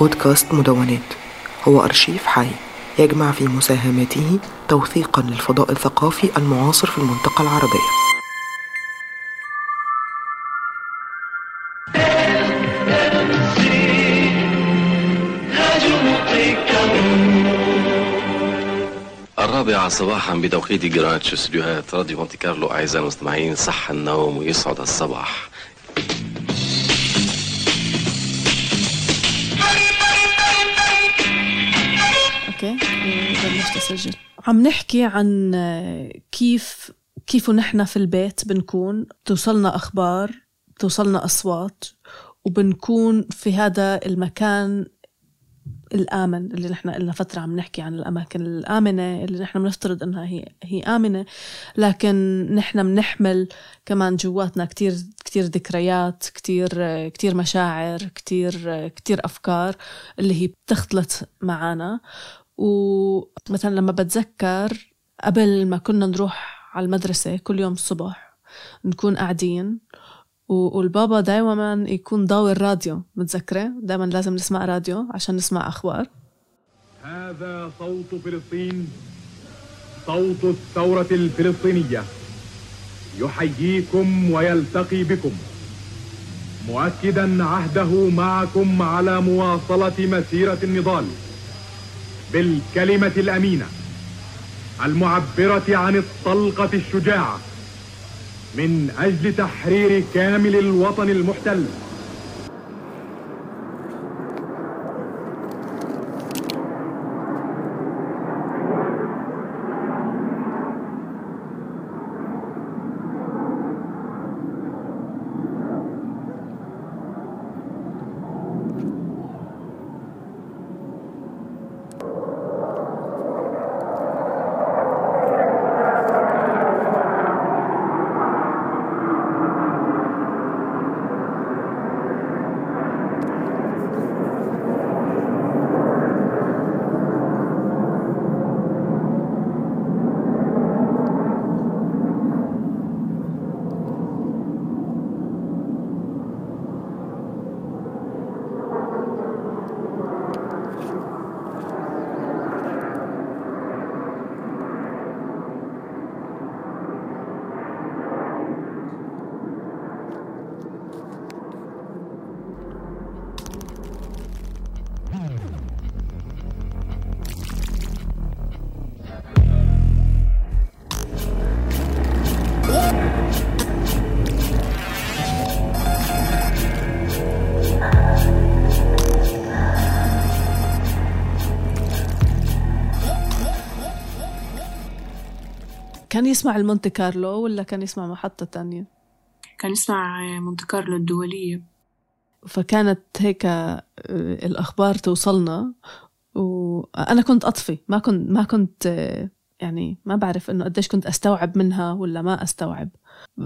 بودكاست مدونات. هو أرشيف حي يجمع في مساهماته توثيقا للفضاء الثقافي المعاصر في المنطقة العربية. الرابعة صباحا بتوقيت جرانتش استديوهات راديو مونتي كارلو أعزائي المستمعين صح النوم ويسعد الصباح. بلشت اسجل عم نحكي عن كيف كيف نحن في البيت بنكون توصلنا أخبار توصلنا أصوات وبنكون في هذا المكان الآمن اللي نحن لنا فترة عم نحكي عن الأماكن الآمنة اللي نحن بنفترض إنها هي هي آمنة. لكن نحن بنحمل كمان جواتنا كتير كتير ذكريات كتير كتير مشاعر كتير كتير أفكار اللي هي بتختلط معنا ومثلا لما بتذكر قبل ما كنا نروح على المدرسة كل يوم الصبح نكون قاعدين والبابا دايما يكون ضاوي الراديو متذكرة؟ دايما لازم نسمع راديو عشان نسمع أخبار. هذا صوت فلسطين صوت الثورة الفلسطينية. يحييكم ويلتقي بكم. مؤكدا عهده معكم على مواصلة مسيرة النضال. بالكلمة الأمينة المعبرة عن الطلقة الشجاعة من أجل تحرير كامل الوطن المحتل. كان يسمع المونte كارلو ولا كان يسمع محطة تانية؟ كان يسمع مونte كارلو الدولية. فكانت هيك آه، الأخبار توصلنا وأنا كنت أطفي ما كنت ما كنت آه، يعني ما بعرف إنه قديش كنت أستوعب منها ولا ما أستوعب.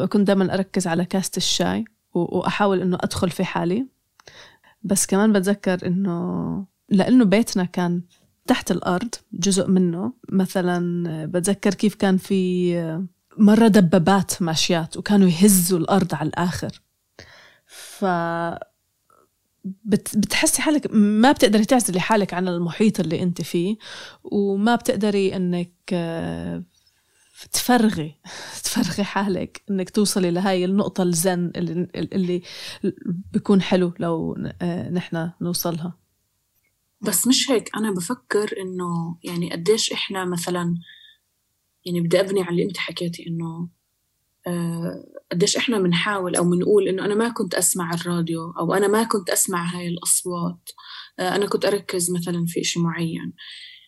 كنت دائما أركز على كاسة الشاي وأحاول إنه أدخل في حالي. بس كمان بتذكر إنه لأنه بيتنا كان تحت الأرض جزء منه. مثلا بتذكر كيف كان في مرة دبابات ماشيات وكانوا يهزوا الأرض على الآخر. ف بتحسي حالك ما بتقدري تعزلي حالك عن المحيط اللي أنت فيه وما بتقدري إنك تفرغي تفرغي حالك إنك توصلي لهاي النقطة الزن اللي, اللي بيكون حلو لو نحن نوصلها. بس مش هيك. أنا بفكر إنه يعني قديش إحنا مثلا يعني بدي أبني على اللي أنت حكيتي إنه آه قديش إحنا بنحاول أو بنقول إنه أنا ما كنت أسمع الراديو أو أنا ما كنت أسمع هاي الأصوات. آه أنا كنت أركز مثلا في إشي معين.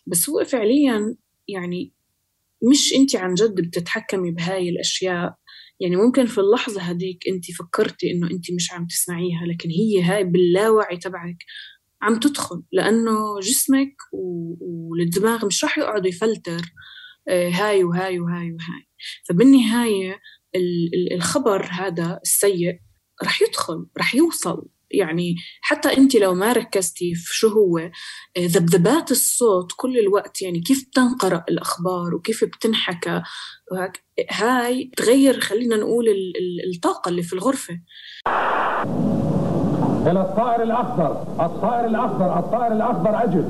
بس هو فعليا يعني مش أنت عن جد بتتحكمي بهاي الأشياء. يعني ممكن في اللحظة هديك أنت فكرتي إنه أنت مش عم تسمعيها لكن هي هاي باللاوعي تبعك. عم تدخل لأنه جسمك والدماغ مش راح يقعد يفلتر آه، هاي وهاي وهاي وهاي. فبالنهاية الخبر هذا السيء رح يدخل رح يوصل. يعني حتى أنت لو ما ركزتي في شو هو آه، ذبذبات الصوت كل الوقت يعني كيف بتنقرأ الأخبار وكيف بتنحكى هاي تغير خلينا نقول الطاقة اللي في الغرفة. إلى الطائر الأخضر. الطائر الأخضر الطائر الأخضر أجل.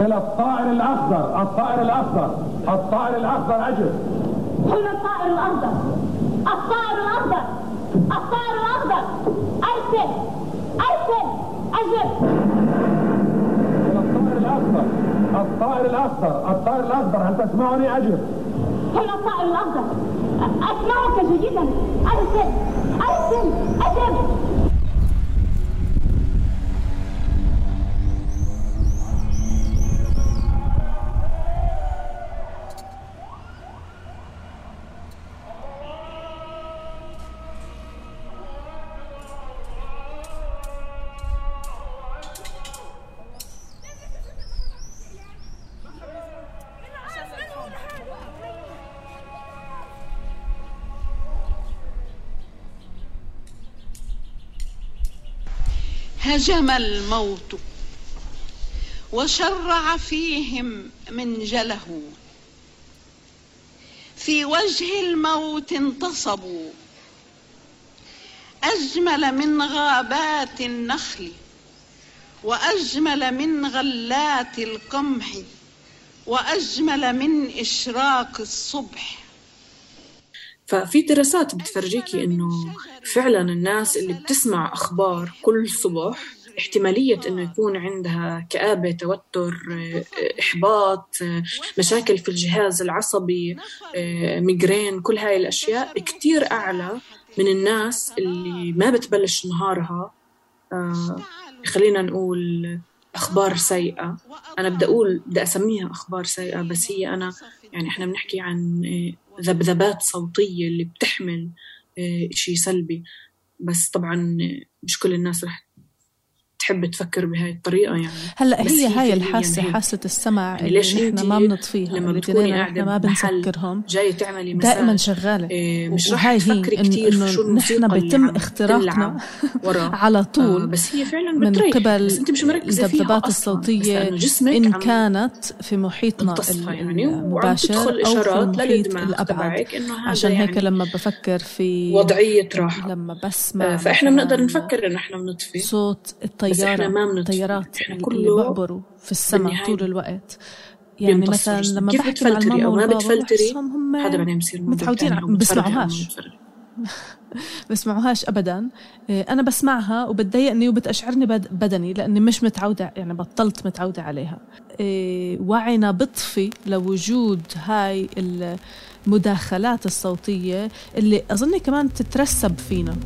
إلى الطائر الأخضر الطائر الأخضر الطائر الأخضر أجل. هنا الطائر الأخضر. الطائر الأخضر. الطائر الأخضر. أرسل. أرسل. أجل. إلى الطائر الأخضر. الطائر الأخضر. الطائر الأخضر هل تسمعني؟ أجل. هنا الطائر الأخضر. أسمعك جيدا. أرسل. أرسل. أجل هجم الموت وشرع فيهم منجله في وجه الموت انتصبوا. أجمل من غابات النخل وأجمل من غلات القمح وأجمل من إشراق الصبح. ففي دراسات بتفرجيكي إنه فعلا الناس اللي بتسمع أخبار كل صبح احتمالية إنه يكون عندها كآبة توتر إحباط مشاكل في الجهاز العصبي ميجرين كل هاي الأشياء كتير أعلى من الناس اللي ما بتبلش نهارها. خلينا نقول أخبار سيئة. أنا بدي أقول بدي أسميها أخبار سيئة بس هي أنا يعني إحنا بنحكي عن ذبذبات صوتية اللي بتحمل آه، شيء سلبي. بس طبعا مش كل الناس رح تحب تفكر بهاي الطريقة يعني. هلا هي هاي الحاسة يعني حاسة السمع يعني اللي ليش إحنا ما بنطفيها لما بتكوني قاعدة ما بنسكرهم جاي تعملي مساج. دائما شغالة. إيه مش رح تفكري كثير إنه شو نحن بيتم اختراقنا على طول. آه بس هي فعلا من قبل بس أنت مش مركزة الذبذبات الصوتية إن كانت في محيطنا يعني المباشر أو في المحيط الأبعد. عشان هيك يعني لما بفكر في وضعية راحة. لما بسمع فإحنا بنقدر نفكر إنه إحنا بنطفي. صوت الطيارة الطيارة ما الطيارات اللي بيعبروا في السماء طول الوقت. يعني مثلا لما بحكي مع الماما أو ما بتفلتري هذا بعدين بصير متعودين بسمعوهاش بسمعوهاش ابدا. إيه، أنا بسمعها وبتضايقني وبتأشعرني بدني لأني مش متعودة يعني بطلت متعودة عليها. إيه، وعينا بطفي لوجود هاي المداخلات الصوتية اللي اظن كمان تترسب فينا.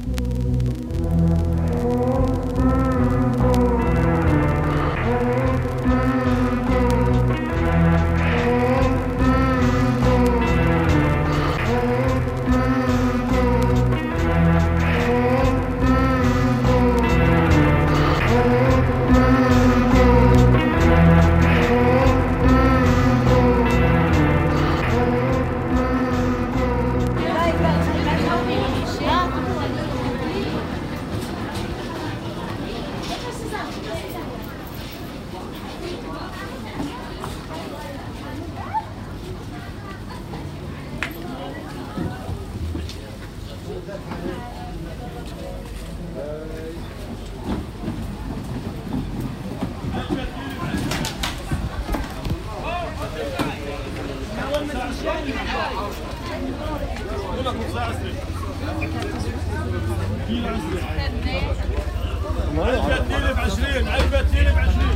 عيبة تيلي 20 ب 20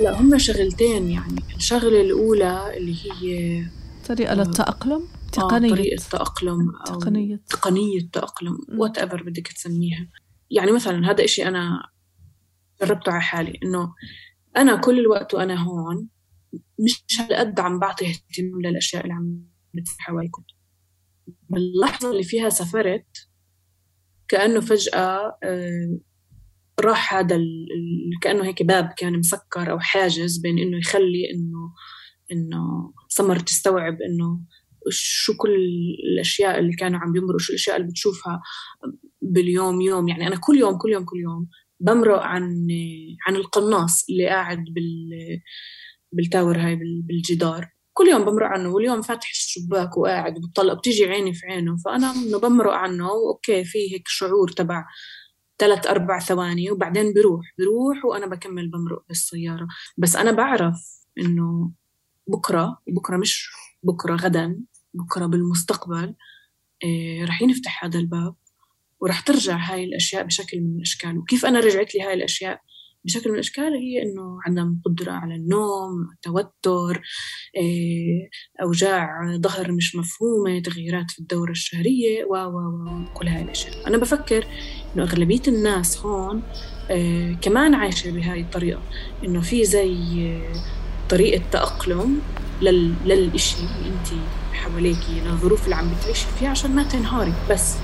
لا هم شغلتين يعني الشغلة الأولى اللي هي طريقة آه. للتأقلم آه، تقنية طريقة تأقلم تقنية تقنية تأقلم. وات ايفر بدك تسميها يعني مثلا هذا إشي أنا جربته على حالي إنه أنا كل الوقت وأنا هون مش هالقد عم بعطي اهتمام للأشياء اللي عم بتصير حوالي باللحظة اللي فيها سافرت كأنه فجأة آه، راح هذا كأنه هيك باب كان مسكر أو حاجز بين إنه يخلي إنه إنه سمر تستوعب إنه شو كل الأشياء اللي كانوا عم بيمروا شو الأشياء اللي بتشوفها باليوم يوم. يعني أنا كل يوم كل يوم كل يوم بمرق عن عن القناص اللي قاعد بال بال tower هاي بال- بالجدار. كل يوم بمرق عنه واليوم فاتح الشباك وقاعد وبطلع بتيجي عيني في عينه. فأنا إنه بمرق عنه okay في هيك شعور تبع ثلاث أربع ثواني وبعدين بروح بروح وأنا بكمل بمرق بالسيارة. بس أنا بعرف إنه بكرة بكرة مش بكرة غدا بكرة بالمستقبل إيه رح ينفتح هذا الباب ورح ترجع هاي الأشياء بشكل من الأشكال. وكيف أنا رجعت لي هاي الأشياء؟ بشكل من الأشكال هي إنه عدم قدرة على النوم توتر إيه، أوجاع ظهر مش مفهومة تغييرات في الدورة الشهرية و و و كل هاي الأشياء. أنا بفكر إنه أغلبية الناس هون إيه، كمان عايشة بهاي الطريقة. إنه في زي إيه، طريقة تأقلم لل... للإشي اللي أنت حواليكي للظروف اللي عم بتعيشي فيها عشان ما تنهاري بس.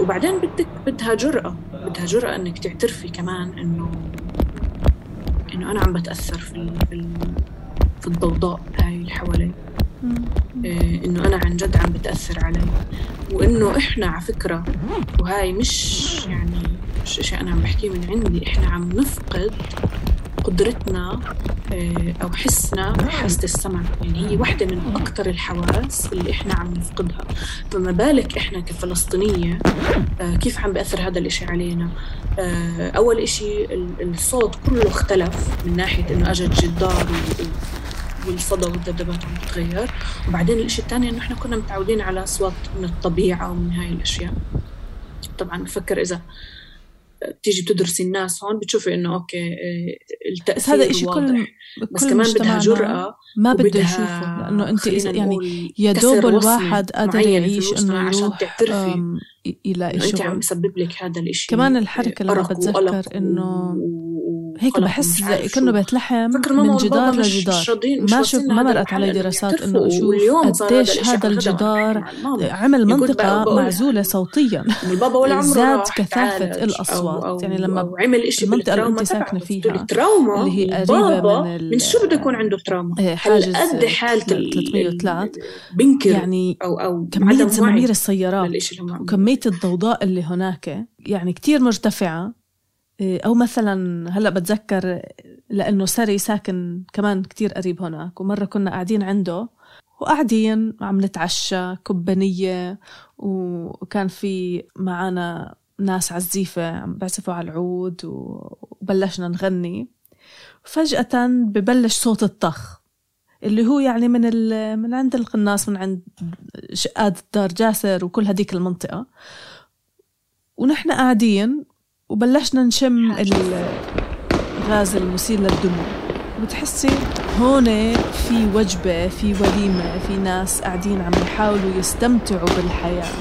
وبعدين بدك بدها جرأة بدها جرأة إنك تعترفي كمان انه إنه أنا عم بتأثر في. في. في الضوضاء هاي اللي حوالي آه، إنه أنا عن جد عم بتأثر علي وإنه إحنا على فكرة وهاي مش يعني مش شيء أنا عم بحكيه من عندي إحنا عم نفقد قدرتنا آه، أو حسنا بحاسة السمع. يعني هي واحدة من أكثر الحواس اللي إحنا عم نفقدها. فما بالك إحنا كفلسطينية آه، كيف عم بأثر هذا الإشي علينا؟ آه، أول إشي ال- الصوت كله اختلف من ناحية إنه أجت جدار والصدى والذبذبات عم تتغير. وبعدين الإشي الثاني إنه إحنا كنا متعودين على أصوات من الطبيعة ومن هاي الأشياء. طبعا بفكر إذا بتيجي بتدرسي الناس هون بتشوفي إنه أوكي آه، بس التأثير هذا واضح. كل بس كل كمان بدها جرأة ما بده يشوفه خلينا إذا يعني يا دوب الواحد قادر يعيش إنه عشان تعترفي يلاقي إنه أنت عم شغل يسبب لك هذا الإشي. كمان الحركة لما أرق بتذكر و- هيك بحس كأنه. بيت لحم من جدار لجدار ما شوف واصلين ما مرقت علي دراسات. إنه أشوف قديش هذا الجدار. عمل منطقة معزولة صوتيا البابا ولا عمره زاد كثافة الأصوات. يعني لما عمل إشي المنطقة اللي أنت ساكنة. فيها، التراوما اللي هي قريبة من من شو بده يكون عنده تراوما إيه، حاجز هالقد حالة ال- 303 ال- بنكر يعني أو أو كمية زمامير السيارات وكمية الضوضاء اللي هناك يعني كتير مرتفعة إيه، أو مثلا هلأ بتذكر لأنه سري ساكن كمان كتير قريب هناك ومرة كنا قاعدين عنده وقاعدين عم نتعشى كبانية وكان في معنا ناس عزيفة عم بيعزفوا على العود وبلشنا نغني فجأة ببلش صوت الطخ اللي هو يعني من. من عند القناص من عند شقات دار جاسر وكل هديك المنطقة ونحن قاعدين وبلشنا نشم الغاز المسيل للدموع. وبتحسي هون في وجبة في وليمة في ناس قاعدين عم يحاولوا يستمتعوا بالحياة.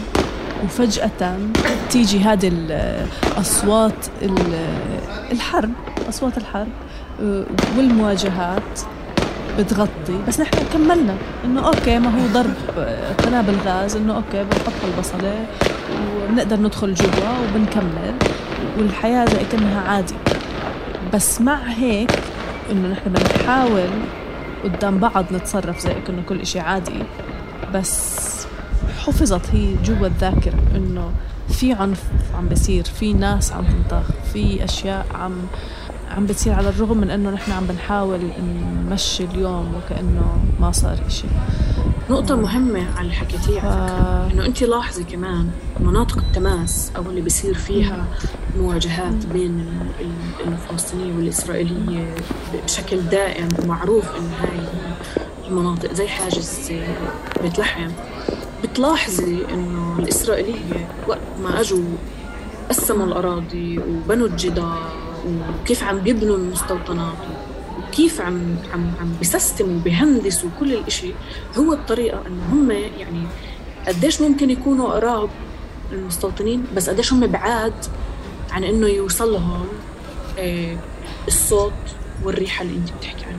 وفجأة تيجي هذه الأصوات الحرب أصوات الحرب والمواجهات بتغطي. بس نحن كملنا. إنه okay ما هو ضرب قنابل غاز. إنه okay بنحط البصلة وبنقدر ندخل جوا وبنكمل. والحياة زي كأنها عادي. بس مع هيك إنه نحن بنحاول قدام بعض نتصرف زي كأنه كل إشي عادي. بس حفظت هي جوا الذاكرة إنه في عنف عم بصير في ناس عم تنطخ في أشياء عم عم بتصير على الرغم من إنه نحن عم بنحاول نمشي اليوم وكأنه ما صار إشي. نقطة مهمة على اللي حكيتيه على فكرة. إنه أنت لاحظي كمان مناطق التماس أو اللي بيصير فيها مواجهات بين الفلسطينية والإسرائيلية بشكل دائم ومعروف إنه هاي المناطق زي حاجز بيت لحم بتلاحظي إنه الإسرائيلية وقت ما أجوا قسموا الأراضي وبنوا الجدار وكيف عم بيبنوا المستوطنات وكيف عم عم عم بيسستموا وبيهندسوا كل الإشي هو الطريقة إنه هم يعني قديش ممكن يكونوا قراب المستوطنين بس قديش هم بعاد عن إنه يوصل لهم إيه الصوت والريحة اللي أنت بتحكي عنها.